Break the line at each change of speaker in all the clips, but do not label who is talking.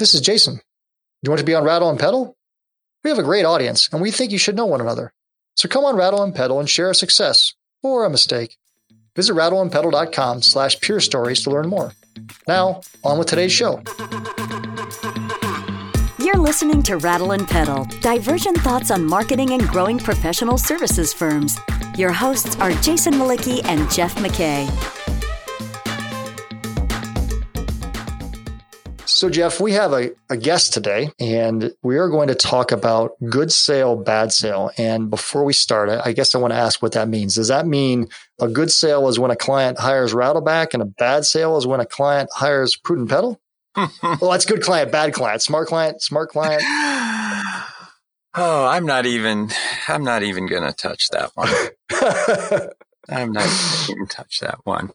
this is Jason. Do you want to be on Rattle and Pedal? We have a great audience, and we think you should know one another. So come on Rattle and Pedal and share a success or a mistake. Visit rattleandpedal.com slash pure stories to learn more. Now, on with today's show.
You're listening to Rattle and Pedal, divergent thoughts on marketing and growing professional services firms. Your hosts are Jason Mlicki and Jeff McKay.
So, Jeff, we have a, a guest today, and we are going to talk about good sale, bad sale. And before we start, I guess I want to ask what that means. Does that mean a good sale is when a client hires Rattleback, and a bad sale is when a client hires Prudent Pedal? well, that's good client, bad client, smart client, smart client.
Oh, I'm not even. I'm not even going to touch that one. I'm not even going to touch that one.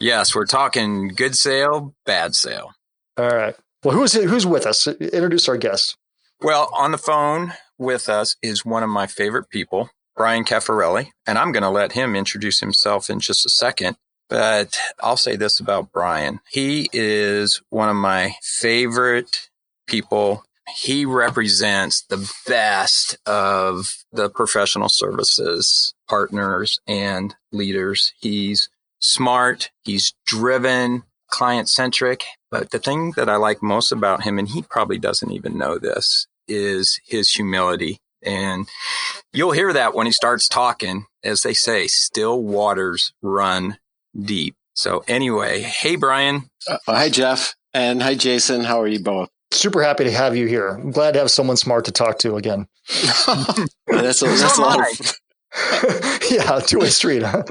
Yes, we're talking good sale, bad sale.
All right. Well, who's who's with us? Introduce our guest.
Well, on the phone with us is one of my favorite people, Brian Caffarelli, and I'm going to let him introduce himself in just a second. But I'll say this about Brian. He is one of my favorite people. He represents the best of the professional services partners and leaders. He's smart. He's driven client centric. But the thing that I like most about him, and he probably doesn't even know this, is his humility. And you'll hear that when he starts talking, as they say, still waters run deep. So anyway, hey, Brian.
Uh, hi, Jeff. And hi, Jason. How are you both?
Super happy to have you here. I'm glad to have someone smart to talk to again.
that's a, that's a lot of,
yeah, two way street. Huh?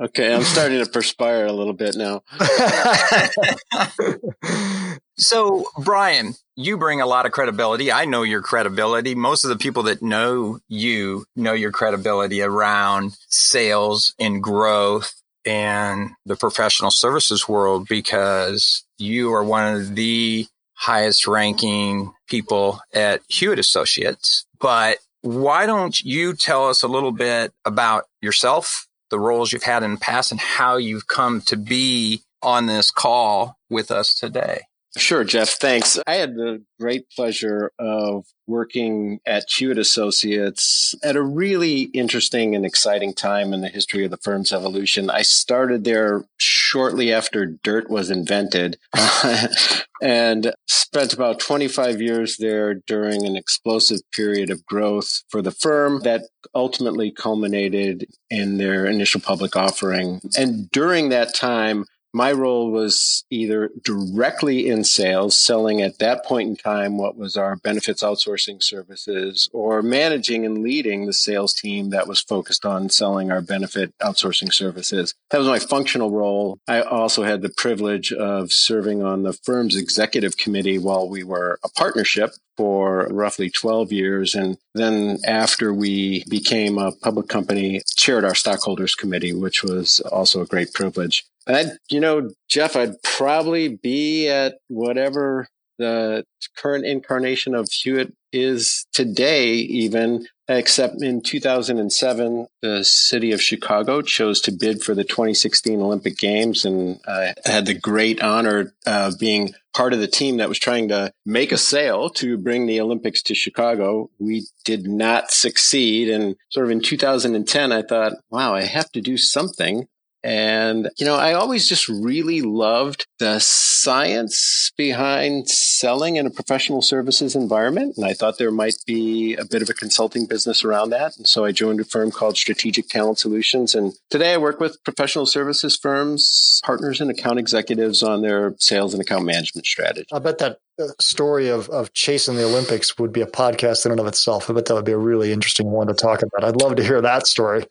okay, I'm starting to perspire a little bit now.
so, Brian, you bring a lot of credibility. I know your credibility. Most of the people that know you know your credibility around sales and growth and the professional services world because you are one of the highest ranking people at Hewitt Associates. But why don't you tell us a little bit about yourself, the roles you've had in the past, and how you've come to be on this call with us today?
Sure, Jeff. Thanks. I had the great pleasure of working at Hewitt Associates at a really interesting and exciting time in the history of the firm's evolution. I started there shortly after dirt was invented and spent about 25 years there during an explosive period of growth for the firm that ultimately culminated in their initial public offering. And during that time, my role was either directly in sales, selling at that point in time what was our benefits outsourcing services, or managing and leading the sales team that was focused on selling our benefit outsourcing services. That was my functional role. I also had the privilege of serving on the firm's executive committee while we were a partnership for roughly 12 years. And then after we became a public company, chaired our stockholders committee, which was also a great privilege. I, you know, Jeff, I'd probably be at whatever the current incarnation of Hewitt is today, even, except in 2007, the city of Chicago chose to bid for the 2016 Olympic Games. And I had the great honor of being part of the team that was trying to make a sale to bring the Olympics to Chicago. We did not succeed. And sort of in 2010, I thought, wow, I have to do something. And, you know, I always just really loved the science behind selling in a professional services environment. And I thought there might be a bit of a consulting business around that. And so I joined a firm called Strategic Talent Solutions. And today I work with professional services firms, partners, and account executives on their sales and account management strategy.
I bet that uh, story of, of chasing the Olympics would be a podcast in and of itself. I bet that would be a really interesting one to talk about. I'd love to hear that story.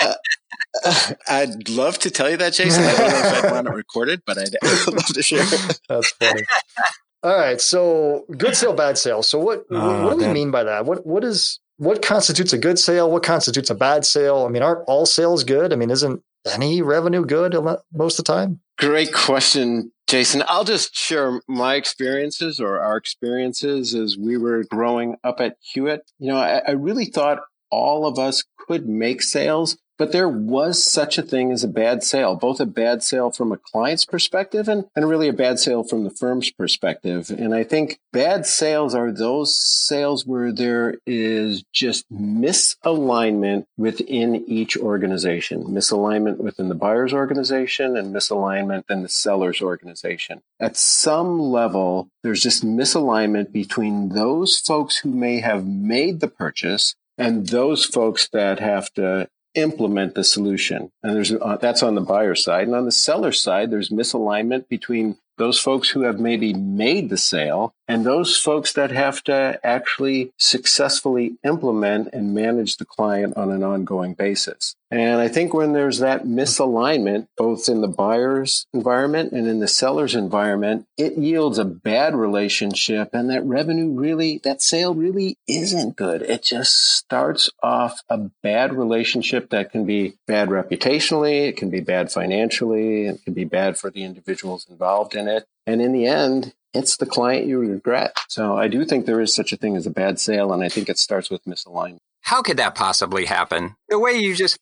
uh, I'd love to tell you that, Jason. I don't know if I'd want it recorded, but I'd, I'd love to share.
That's funny. All right. So good sale, bad sale. So what, oh, what do we mean by that? What, what is, what constitutes a good sale? What constitutes a bad sale? I mean, aren't all sales good? I mean, isn't any revenue good most of the time?
Great question, Jason. I'll just share my experiences or our experiences as we were growing up at Hewitt. You know, I, I really thought all of us could make sales But there was such a thing as a bad sale, both a bad sale from a client's perspective and, and really a bad sale from the firm's perspective. And I think bad sales are those sales where there is just misalignment within each organization, misalignment within the buyer's organization and misalignment in the seller's organization. At some level, there's just misalignment between those folks who may have made the purchase and those folks that have to implement the solution. And there's uh, that's on the buyer side, and on the seller side, there's misalignment between those folks who have maybe made the sale and those folks that have to actually successfully implement and manage the client on an ongoing basis. And I think when there's that misalignment, both in the buyer's environment and in the seller's environment, it yields a bad relationship and that revenue really, that sale really isn't good. It just starts off a bad relationship that can be bad reputationally, it can be bad financially, it can be bad for the individuals involved in it. And in the end, it's the client you regret. So I do think there is such a thing as a bad sale, and I think it starts with misalignment.
How could that possibly happen? The way you just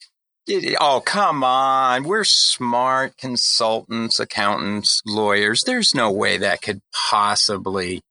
Oh, come on. We're smart consultants, accountants, lawyers. There's no way that could possibly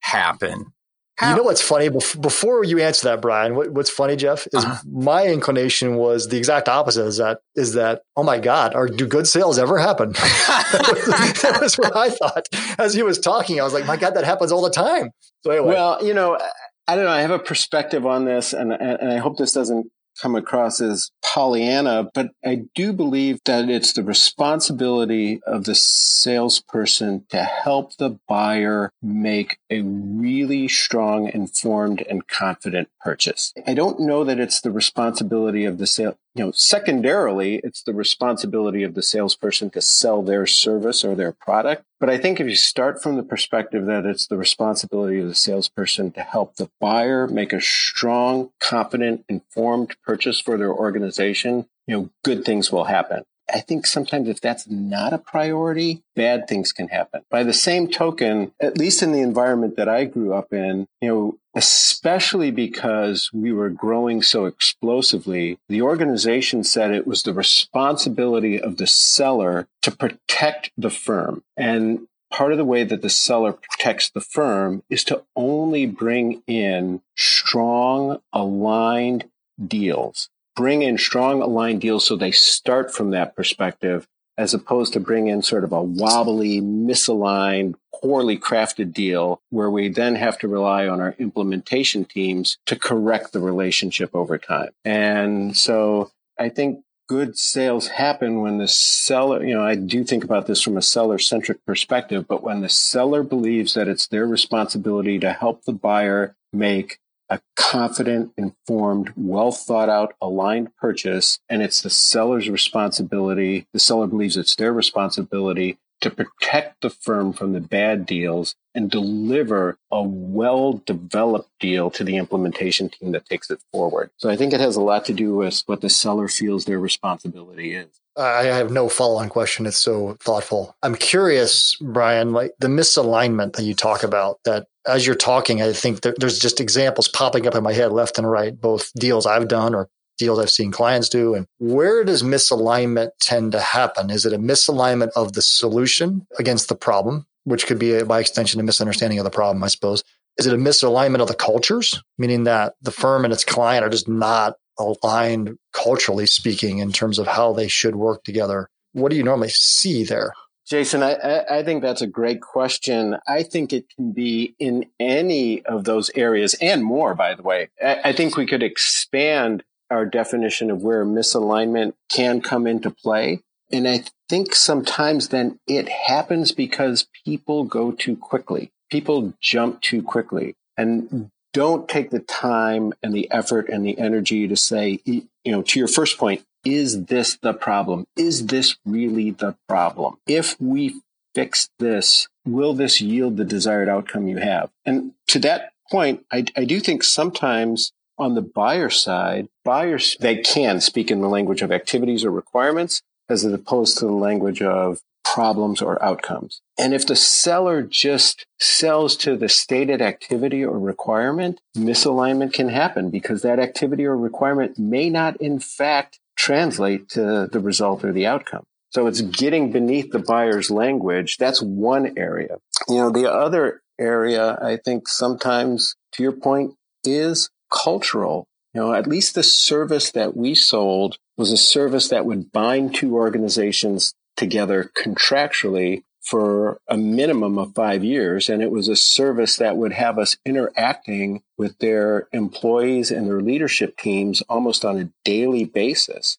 happen.
How? You know what's funny? Before you answer that, Brian, what's funny, Jeff, is uh-huh. my inclination was the exact opposite. Is that is that oh my God, are do good sales ever happen? that, was, that, was, what I thought as he was talking. I was like, my God, that happens all the time.
So anyway, well, you know, I don't know. I have a perspective on this, and and I hope this doesn't come across as Pollyanna, but I do believe that it's the responsibility of the salesperson to help the buyer make a really strong, informed, and confident purchase. I don't know that it's the responsibility of the sale. You know, secondarily, it's the responsibility of the salesperson to sell their service or their product. But I think if you start from the perspective that it's the responsibility of the salesperson to help the buyer make a strong, confident, informed purchase for their organization, you know, good things will happen. I think sometimes if that's not a priority, bad things can happen. By the same token, at least in the environment that I grew up in, you know, especially because we were growing so explosively, the organization said it was the responsibility of the seller to protect the firm. And part of the way that the seller protects the firm is to only bring in strong, aligned deals bring in strong aligned deals so they start from that perspective as opposed to bring in sort of a wobbly, misaligned, poorly crafted deal where we then have to rely on our implementation teams to correct the relationship over time. And so I think good sales happen when the seller, you know, I do think about this from a seller centric perspective, but when the seller believes that it's their responsibility to help the buyer make a confident, informed, well thought out, aligned purchase. And it's the seller's responsibility. The seller believes it's their responsibility to protect the firm from the bad deals and deliver a well developed deal to the implementation team that takes it forward. So I think it has a lot to do with what the seller feels their responsibility is.
I have no follow on question. It's so thoughtful. I'm curious, Brian, like the misalignment that you talk about that as you're talking, I think there, there's just examples popping up in my head left and right, both deals I've done or deals I've seen clients do. And where does misalignment tend to happen? Is it a misalignment of the solution against the problem, which could be by extension a misunderstanding of the problem, I suppose? Is it a misalignment of the cultures, meaning that the firm and its client are just not aligned culturally speaking in terms of how they should work together? What do you normally see there?
Jason, I, I, think that's a great question. I think it can be in any of those areas and more, by the way. I, I think we could expand our definition of where misalignment can come into play. And I think sometimes then it happens because people go too quickly. People jump too quickly and don't take the time and the effort and the energy to say, you know, to your first point, is this the problem? Is this really the problem? If we fix this, will this yield the desired outcome you have? And to that point, I, I do think sometimes on the buyer side, buyers, they can speak in the language of activities or requirements as opposed to the language of problems or outcomes. And if the seller just sells to the stated activity or requirement, misalignment can happen because that activity or requirement may not in fact translate to the result or the outcome. So it's getting beneath the buyer's language. That's one area. You know, the other area, I think sometimes to your point is cultural. You know, at least the service that we sold was a service that would bind two organizations together contractually for a minimum of five years. And it was a service that would have us interacting with their employees and their leadership teams almost on a daily basis.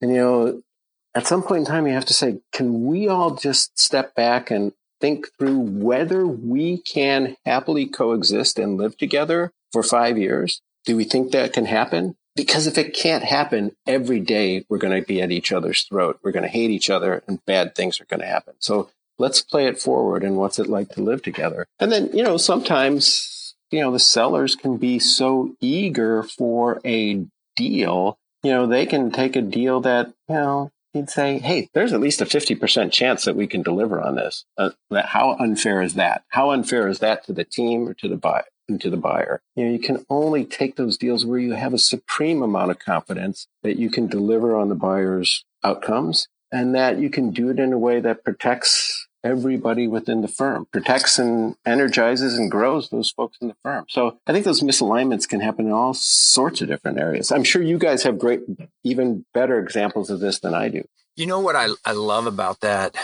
And, you know, at some point in time, you have to say, can we all just step back and think through whether we can happily coexist and live together for five years? Do we think that can happen? Because if it can't happen every day, we're going to be at each other's throat. We're going to hate each other and bad things are going to happen. So let's play it forward and what's it like to live together? And then, you know, sometimes, you know, the sellers can be so eager for a deal, you know, they can take a deal that, you know, you'd say, hey, there's at least a 50% chance that we can deliver on this. Uh, how unfair is that? How unfair is that to the team or to the buyer? To the buyer, you know, you can only take those deals where you have a supreme amount of confidence that you can deliver on the buyer's outcomes and that you can do it in a way that protects everybody within the firm, protects and energizes and grows those folks in the firm. So I think those misalignments can happen in all sorts of different areas. I'm sure you guys have great, even better examples of this than I do.
You know what I, I love about that,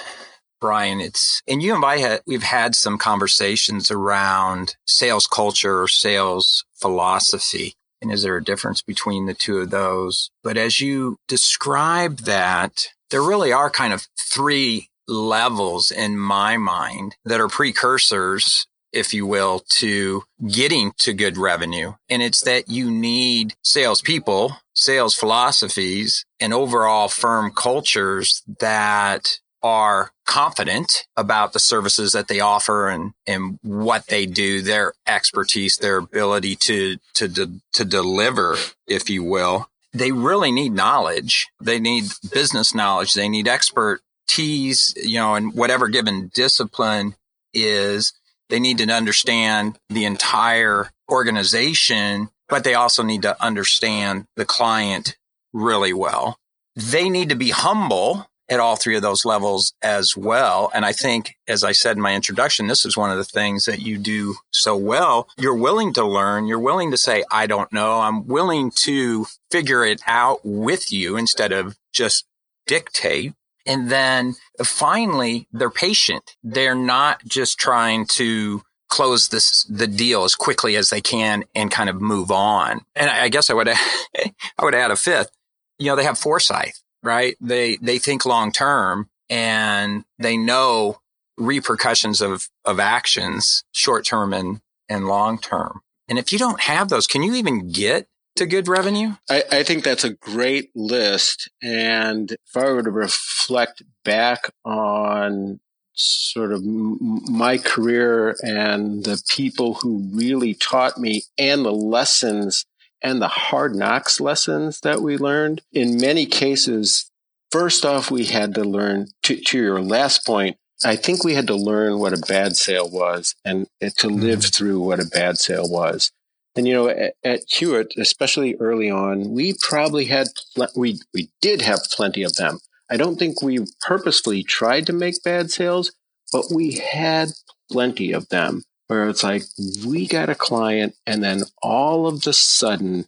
Brian? It's, and you and I had, we've had some conversations around sales culture or sales philosophy. And is there a difference between the two of those? But as you describe that, there really are kind of three levels in my mind that are precursors if you will, to getting to good revenue. And it's that you need salespeople, sales philosophies, and overall firm cultures that are confident about the services that they offer and, and what they do, their expertise, their ability to, to, de- to deliver, if you will. They really need knowledge. They need business knowledge. They need expert expertise, you know, in whatever given discipline is, they need to understand the entire organization, but they also need to understand the client really well. They need to be humble at all three of those levels as well. And I think, as I said in my introduction, this is one of the things that you do so well. You're willing to learn. You're willing to say, I don't know. I'm willing to figure it out with you instead of just dictate. And then finally, they're patient. They're not just trying to close this the deal as quickly as they can and kind of move on. And I, guess I would I would add a fifth. You know, they have foresight, right? They they think long term and they know repercussions of of actions, short term and and long term. And if you don't have those, can you even get to good revenue?
I, I, think that's a great list. And if I were to reflect back on sort of my career and the people who really taught me and the lessons and the hard knocks lessons that we learned, in many cases, first off, we had to learn to, to your last point. I think we had to learn what a bad sale was and to live mm-hmm. through what a bad sale was. And you know, at, at Hewitt, especially early on, we probably had pl- we we did have plenty of them. I don't think we purposefully tried to make bad sales, but we had plenty of them. Where it's like we got a client, and then all of the sudden,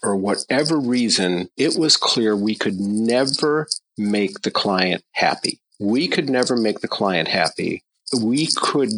for whatever reason, it was clear we could never make the client happy. We could never make the client happy. We could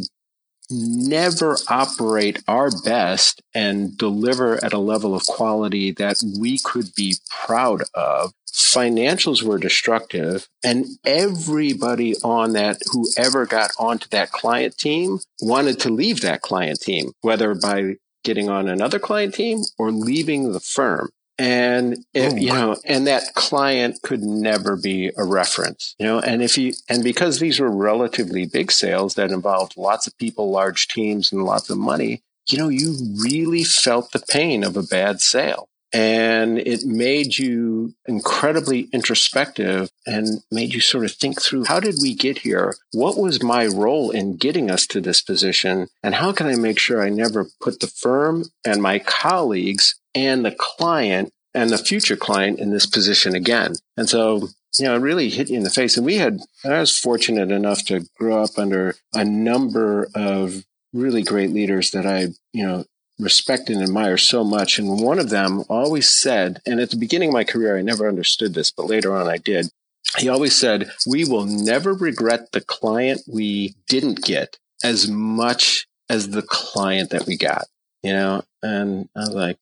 never operate our best and deliver at a level of quality that we could be proud of. Financials were destructive and everybody on that, whoever got onto that client team wanted to leave that client team, whether by getting on another client team or leaving the firm. And if, oh, you know, and that client could never be a reference, you know, and if you, and because these were relatively big sales that involved lots of people, large teams and lots of money, you know, you really felt the pain of a bad sale and it made you incredibly introspective and made you sort of think through how did we get here? What was my role in getting us to this position? And how can I make sure I never put the firm and my colleagues and the client and the future client in this position again. And so, you know, it really hit you in the face. And we had, I was fortunate enough to grow up under a number of really great leaders that I, you know, respect and admire so much. And one of them always said, and at the beginning of my career, I never understood this, but later on I did. He always said, we will never regret the client we didn't get as much as the client that we got, you know? And I was like,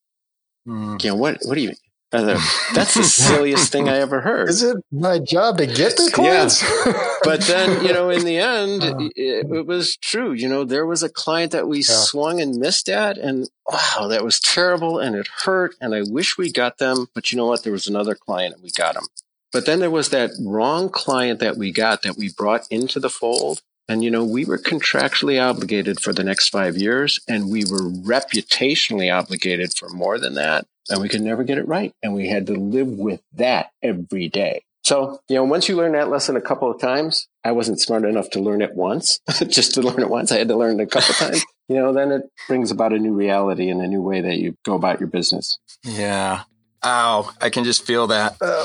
mm. you know, what, what do you, that's the silliest thing I ever heard.
Is it my job to get the clients?
Yeah. but then, you know, in the end, uh, it, it, was true. You know, there was a client that we yeah. swung and missed at, and wow, that was terrible and it hurt. And I wish we got them. But you know what? There was another client and we got them. But then there was that wrong client that we got that we brought into the fold. And, you know, we were contractually obligated for the next five years, and we were reputationally obligated for more than that and we could never get it right. And we had to live with that every day. So, you know, once you learn that lesson a couple of times, I wasn't smart enough to learn it once, just to learn it once. I had to learn it a couple of times. You know, then it brings about a new reality and a new way that you go about your business.
Yeah. Ow. I can just feel that. Uh,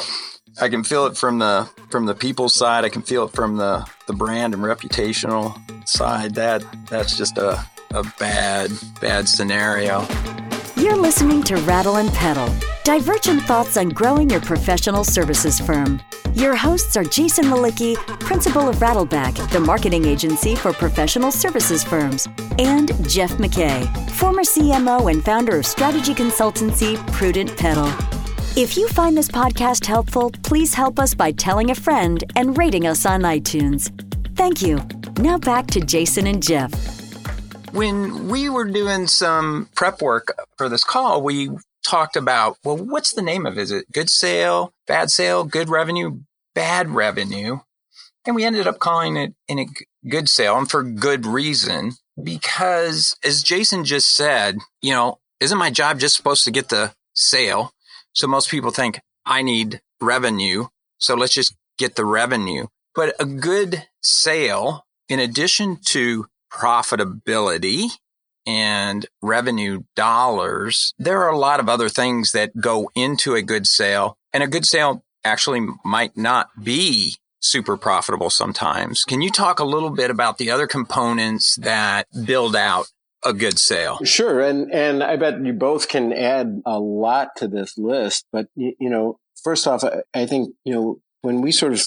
I can feel it from the from the people side. I can feel it from the the brand and reputational side. That that's just a a bad bad scenario.
You're listening to Rattle and Pedal, divergent thoughts on growing your professional services firm. Your hosts are Jason Mlicki, principal of Rattleback, the marketing agency for professional services firms, and Jeff McKay, former CMO and founder of strategy consultancy Prudent Pedal. If you find this podcast helpful, please help us by telling a friend and rating us on iTunes. Thank you. Now back to Jason and Jeff.
When we were doing some prep work for this call, we talked about, well, what's the name of it? Is it good sale, bad sale, good revenue, bad revenue? And we ended up calling it in a good sale and for good reason, because as Jason just said, you know, isn't my job just supposed to get the sale? So most people think I need revenue. So let's just get the revenue. But a good sale, in addition to profitability and revenue dollars, there are a lot of other things that go into a good sale. And a good sale actually might not be super profitable sometimes. Can you talk a little bit about the other components that build out a good sale?
Sure. And, and I bet you both can add a lot to this list. But, you, know, first off, I think, you know, when we sort of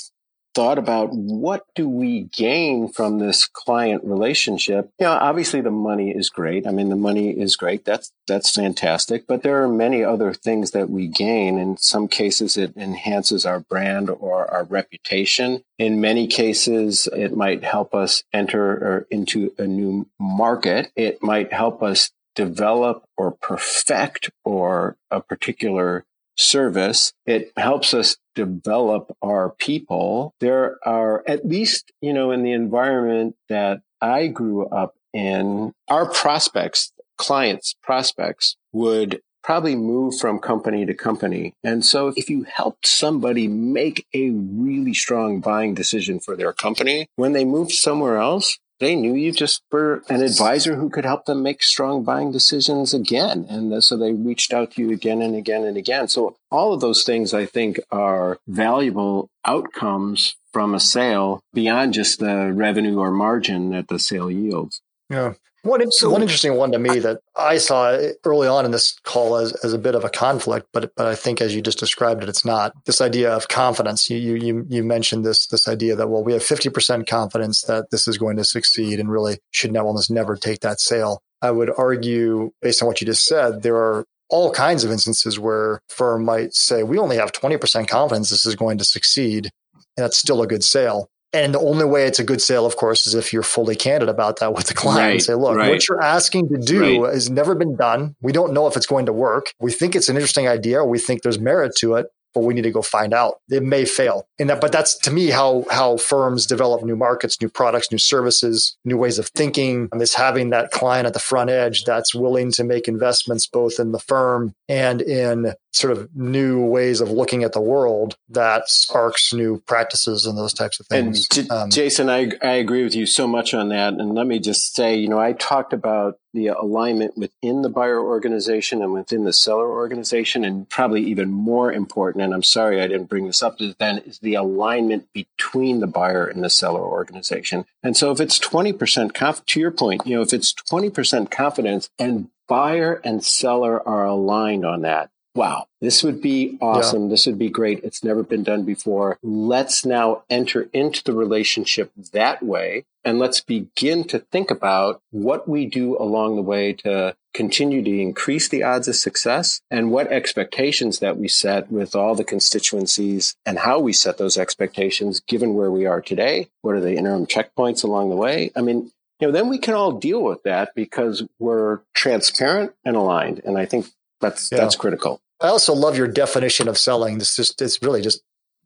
thought about what do we gain from this client relationship? You know obviously the money is great. I mean the money is great. That's that's fantastic. But there are many other things that we gain. In some cases it enhances our brand or our reputation. In many cases it might help us enter er, into a new market. It might help us develop or perfect or a particular service. It helps us develop our people. There are, at least, you know, in the environment that I grew up in, our prospects, clients, prospects would probably move from company to company. And so if you helped somebody make a really strong buying decision for their company, when they moved somewhere else, they knew you just were an advisor who could help them make strong buying decisions again. And so they reached out to you again and again and again. So all of those things I think are valuable outcomes from a sale beyond just the revenue or margin that the sale yields.
Yeah. One, one interesting one to me that I saw early on in this call as, as a bit of a conflict, but but I think as you just described it, it's not. This idea of confidence. You you you mentioned this this idea that well we have fifty percent confidence that this is going to succeed, and really should almost never take that sale. I would argue, based on what you just said, there are all kinds of instances where firm might say we only have twenty percent confidence this is going to succeed, and that's still a good sale. And the only way it's a good sale, of course, is if you're fully candid about that with the client right, and say, look, right. what you're asking to do right. has never been done. We don't know if it's going to work. We think it's an interesting idea. We think there's merit to it but we need to go find out. It may fail. And that, but that's to me how how firms develop new markets, new products, new services, new ways of thinking. And it's having that client at the front edge that's willing to make investments both in the firm and in sort of new ways of looking at the world that sparks new practices and those types of things.
And um, Jason, I, I agree with you so much on that. And let me just say, you know, I talked about the alignment within the buyer organization and within the seller organization. And probably even more important, and I'm sorry I didn't bring this up then, is the alignment between the buyer and the seller organization. And so if it's 20% conf- to your point, you know, if it's 20% confidence and buyer and seller are aligned on that, wow, this would be awesome. Yeah. This would be great. It's never been done before. Let's now enter into the relationship that way. And let's begin to think about what we do along the way to continue to increase the odds of success and what expectations that we set with all the constituencies and how we set those expectations given where we are today. What are the interim checkpoints along the way? I mean, you know, then we can all deal with that because we're transparent and aligned. And I think that's yeah. that's critical.
I also love your definition of selling. It's just it's really just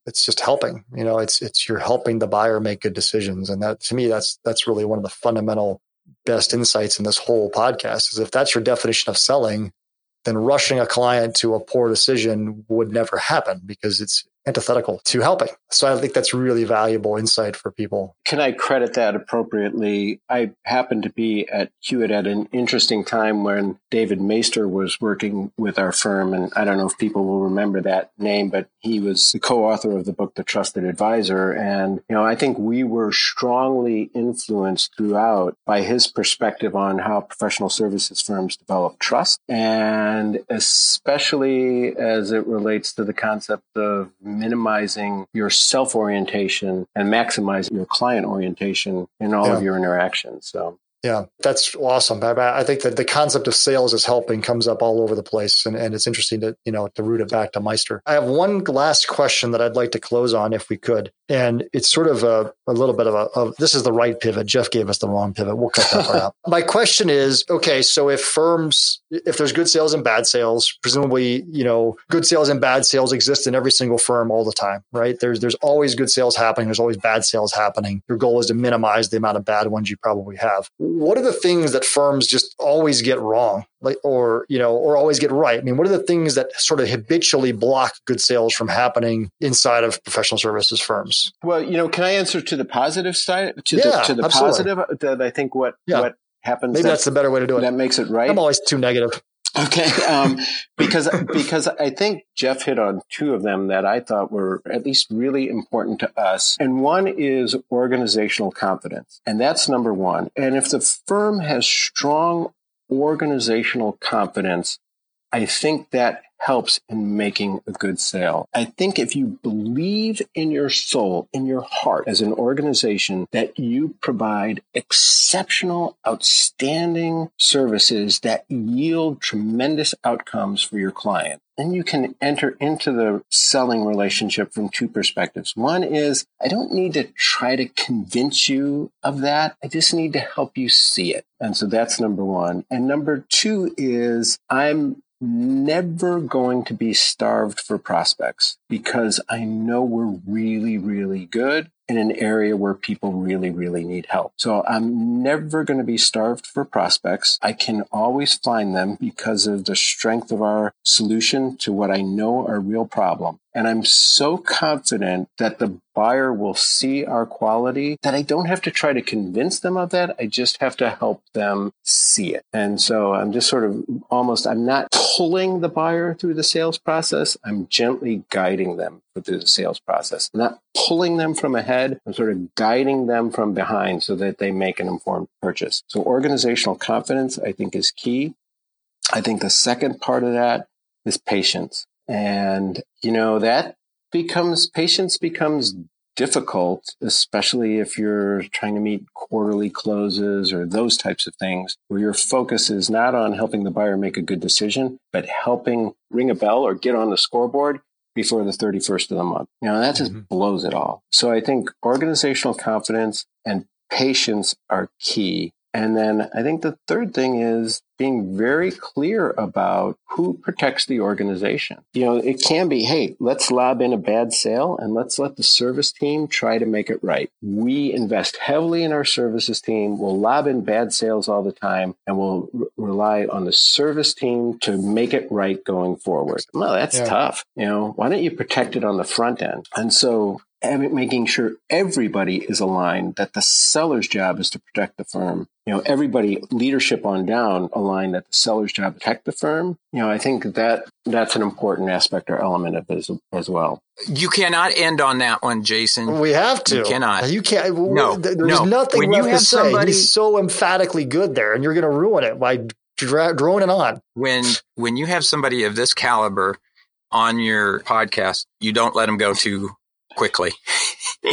it's just helping. You know, it's it's you're helping the buyer make good decisions, and that to me that's that's really one of the fundamental best insights in this whole podcast. Is if that's your definition of selling, then rushing a client to a poor decision would never happen because it's antithetical to helping. So I think that's really valuable insight for people.
Can I credit that appropriately? I happened to be at Hewitt at an interesting time when David Maister was working with our firm. And I don't know if people will remember that name, but he was the co-author of the book, The Trusted Advisor. And, you know, I think we were strongly influenced throughout by his perspective on how professional services firms develop trust. And especially as it relates to the concept of minimizing your self orientation and maximizing your client orientation in all yeah. of your interactions. So
yeah, that's awesome. I, I, think that the concept of sales is helping comes up all over the place, and, and it's interesting to you know to root it back to Maister. I have one last question that I'd like to close on, if we could, and it's sort of a, a little bit of a of, this is the right pivot. Jeff gave us the wrong pivot. We'll cut that part out. My question is, okay, so if firms, if there's good sales and bad sales, presumably you know good sales and bad sales exist in every single firm all the time, right? There's there's always good sales happening. There's always bad sales happening. Your goal is to minimize the amount of bad ones you probably have what are the things that firms just always get wrong like or you know or always get right. I mean what are the things that sort of habitually block good sales from happening inside of professional services firms?
Well you know can i answer to the positive side to yeah, the, to the positive that i think what yeah. what happens
maybe that, that's the better way to do it.
that makes it right?
I'm always too negative.
Okay, um, because because I think Jeff hit on two of them that I thought were at least really important to us, and one is organizational confidence, and that's number one. And if the firm has strong organizational confidence, I think that helps in making a good sale. I think if you believe in your soul, in your heart as an organization that you provide exceptional, outstanding services that yield tremendous outcomes for your client, then you can enter into the selling relationship from two perspectives. One is I don't need to try to convince you of that. I just need to help you see it. And so that's number one. And number two is I'm never going to be starved for prospects because I know we're really, really good in an area where people really, really need help. So I'm never going to be starved for prospects. I can always find them because of the strength of our solution to what I know are real problem. And I'm so confident that the buyer will see our quality that I don't have to try to convince them of that. I just have to help them see it. And so I'm just sort of almost, I'm not pulling the buyer through the sales process. I'm gently guiding them through the sales process. I'm not pulling them from ahead. I'm sort of guiding them from behind so that they make an informed purchase. So organizational confidence, I think is key. I think the second part of that is patience. And, you know, that becomes, patience becomes difficult, especially if you're trying to meet quarterly closes or those types of things, where your focus is not on helping the buyer make a good decision, but helping ring a bell or get on the scoreboard before the 31st of the month. You know, that just mm-hmm. blows it all. So I think organizational confidence and patience are key. And then I think the third thing is being very clear about who protects the organization. You know, it can be, hey, let's lob in a bad sale and let's let the service team try to make it right. We invest heavily in our services team. We'll lob in bad sales all the time and we'll r- rely on the service team to make it right going forward. Well, that's yeah. tough. You know, why don't you protect it on the front end? And so making sure everybody is aligned, that the seller's job is to protect the firm. You know, everybody, leadership on down, aligned that the seller's job protect the firm. You know, I think that that's an important aspect or element of it as, as well.
You cannot end on that one, Jason.
We have to.
You cannot.
You can't.
No,
there's
no.
nothing
When
left
you
to
have
say.
somebody-
He's so emphatically good there, and you're going to ruin it by dra- droning on.
when when you have somebody of this caliber on your podcast, you don't let them go too quickly.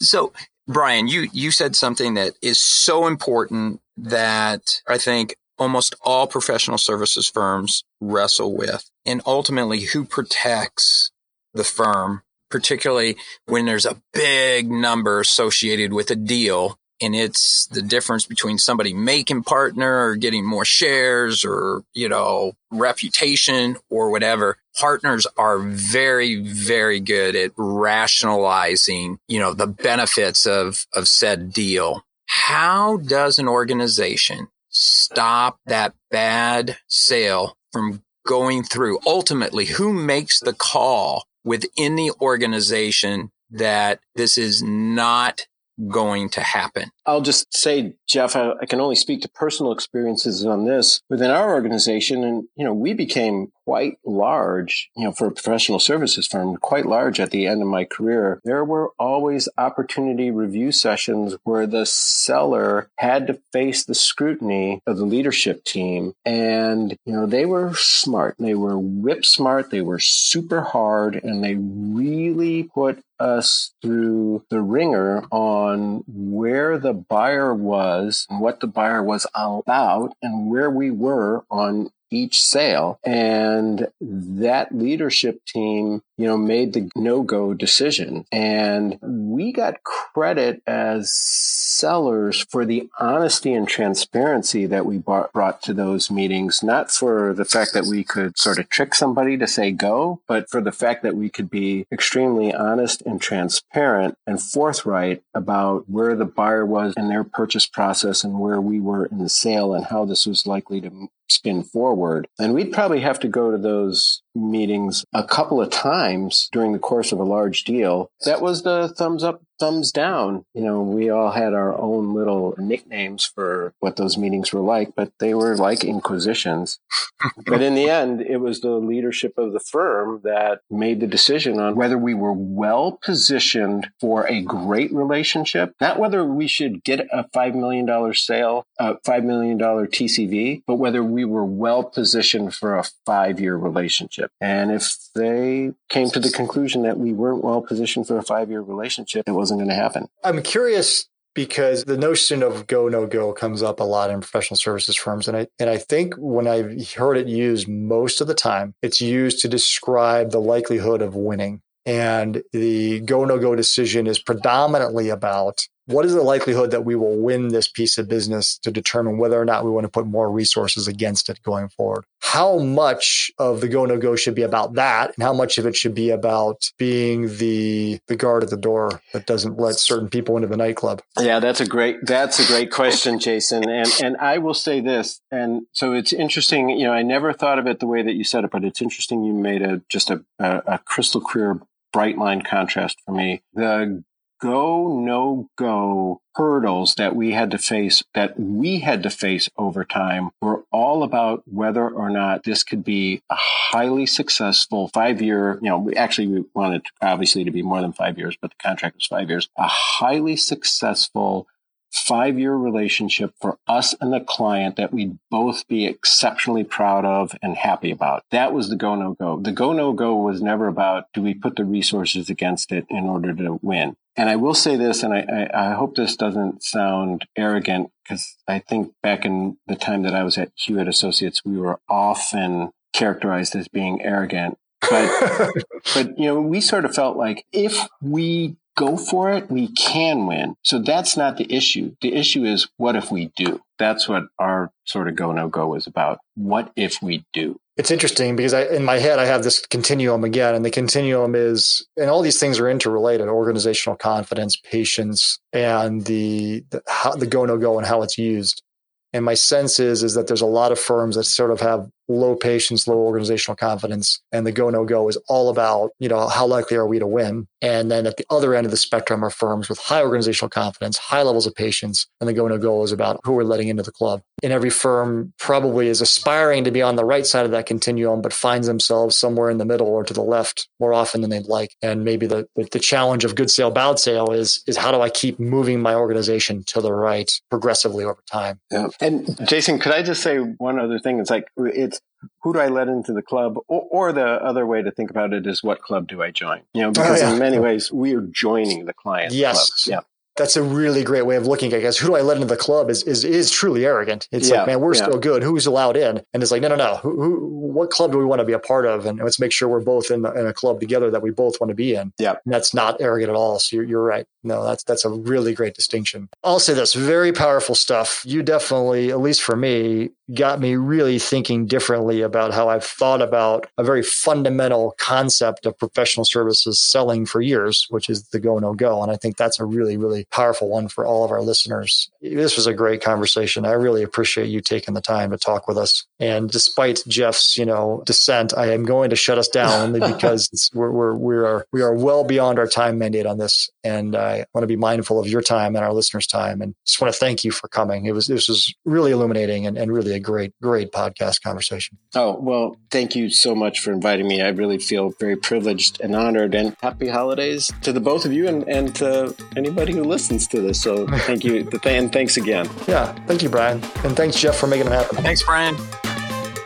so, Brian, you you said something that is so important that I think almost all professional services firms wrestle with, and ultimately, who protects the firm, particularly when there's a big number associated with a deal and it's the difference between somebody making partner or getting more shares or, you know, reputation or whatever. Partners are very, very good at rationalizing, you know, the benefits of, of said deal. How does an organization stop that bad sale from going through? Ultimately, who makes the call within the organization that this is not going to happen.
I'll just say, Jeff, I, I, can only speak to personal experiences on this within our organization. And, you know, we became quite large, you know, for a professional services firm, quite large at the end of my career. There were always opportunity review sessions where the seller had to face the scrutiny of the leadership team. And, you know, they were smart. They were whip smart. They were super hard and they really put us through the ringer on where the buyer was what the buyer was about and where we were on each sale. And that leadership team, you know, made the no go decision. And we got credit as sellers for the honesty and transparency that we brought, brought to those meetings, not for the fact that we could sort of trick somebody to say go, but for the fact that we could be extremely honest and transparent and forthright about where the buyer was in their purchase process and where we were in the sale and how this was likely to spin forward. And we'd probably have to go to those meetings a couple of times during the course of a large deal. That was the thumbs up, thumbs down. You know, we all had our own little nicknames for what those meetings were like, but they were like inquisitions. but in the end, it was the leadership of the firm that made the decision on whether we were well positioned for a great relationship, not whether we should get a $5 million sale, a $5 million TCV, but whether we were well positioned for a five year relationship. And if they came to the conclusion that we weren't well positioned for a five year relationship, it wasn't going to happen.
I'm curious because the notion of go no go comes up a lot in professional services firms and I and I think when I've heard it used most of the time it's used to describe the likelihood of winning and the go no go decision is predominantly about what is the likelihood that we will win this piece of business to determine whether or not we want to put more resources against it going forward? How much of the go no go should be about that, and how much of it should be about being the the guard at the door that doesn't let certain people into the nightclub?
Yeah, that's a great that's a great question, Jason. And and I will say this, and so it's interesting. You know, I never thought of it the way that you said it, but it's interesting. You made a just a, a, a crystal clear bright line contrast for me. The go, no go hurdles that we had to face, that we had to face over time were all about whether or not this could be a highly successful five year, you know, we actually we wanted obviously to be more than five years, but the contract was five years, a highly successful five year relationship for us and the client that we'd both be exceptionally proud of and happy about. That was the go no go. The go no go was never about do we put the resources against it in order to win. And I will say this, and I, I, I hope this doesn't sound arrogant, because I think back in the time that I was at Hewitt Associates, we were often characterized as being arrogant. But, but, you know, we sort of felt like if we go for it, we can win. So that's not the issue. The issue is what if we do? That's what our sort of go no go is about. What if we do?
It's interesting because I, in my head, I have this continuum again, and the continuum is, and all these things are interrelated: organizational confidence, patience, and the the, how, the go no go and how it's used. And my sense is is that there's a lot of firms that sort of have low patience, low organizational confidence. And the go no go is all about, you know, how likely are we to win? And then at the other end of the spectrum are firms with high organizational confidence, high levels of patience. And the go no go is about who we're letting into the club. And every firm probably is aspiring to be on the right side of that continuum, but finds themselves somewhere in the middle or to the left more often than they'd like. And maybe the, the challenge of good sale, bad sale is, is how do I keep moving my organization to the right progressively over time?
Yeah. And Jason, could I just say one other thing? It's like, it's who do I let into the club? Or, or, the other way to think about it is what club do I join? You know, oh, because oh, yeah. in many ways we are joining the client.
Yes. Club. Yeah that's a really great way of looking at it. Guys, who do I let into the club is is is truly arrogant. It's yeah, like, man, we're yeah. still good. Who's allowed in? And it's like, no, no, no. Who, who, what club do we want to be a part of? And let's make sure we're both in, the, in a club together that we both want to be in.
Yeah,
and that's not arrogant at all. So you're, you're right. No, that's that's a really great distinction. I'll say this: very powerful stuff. You definitely, at least for me, got me really thinking differently about how I've thought about a very fundamental concept of professional services selling for years, which is the go no go. And I think that's a really, really powerful one for all of our listeners. This was a great conversation. I really appreciate you taking the time to talk with us. And despite Jeff's, you know, dissent, I am going to shut us down only because we're, we're, we are, we are well beyond our time mandate on this. And I want to be mindful of your time and our listeners' time. And just want to thank you for coming. It was, this was really illuminating and, and really a great, great podcast conversation.
Oh, well, thank you so much for inviting me. I really feel very privileged and honored and happy holidays to the both of you and, and to anybody who listens to this. So thank you. and thanks again.
Yeah. Thank you, Brian. And thanks, Jeff, for making it happen.
Thanks, Brian.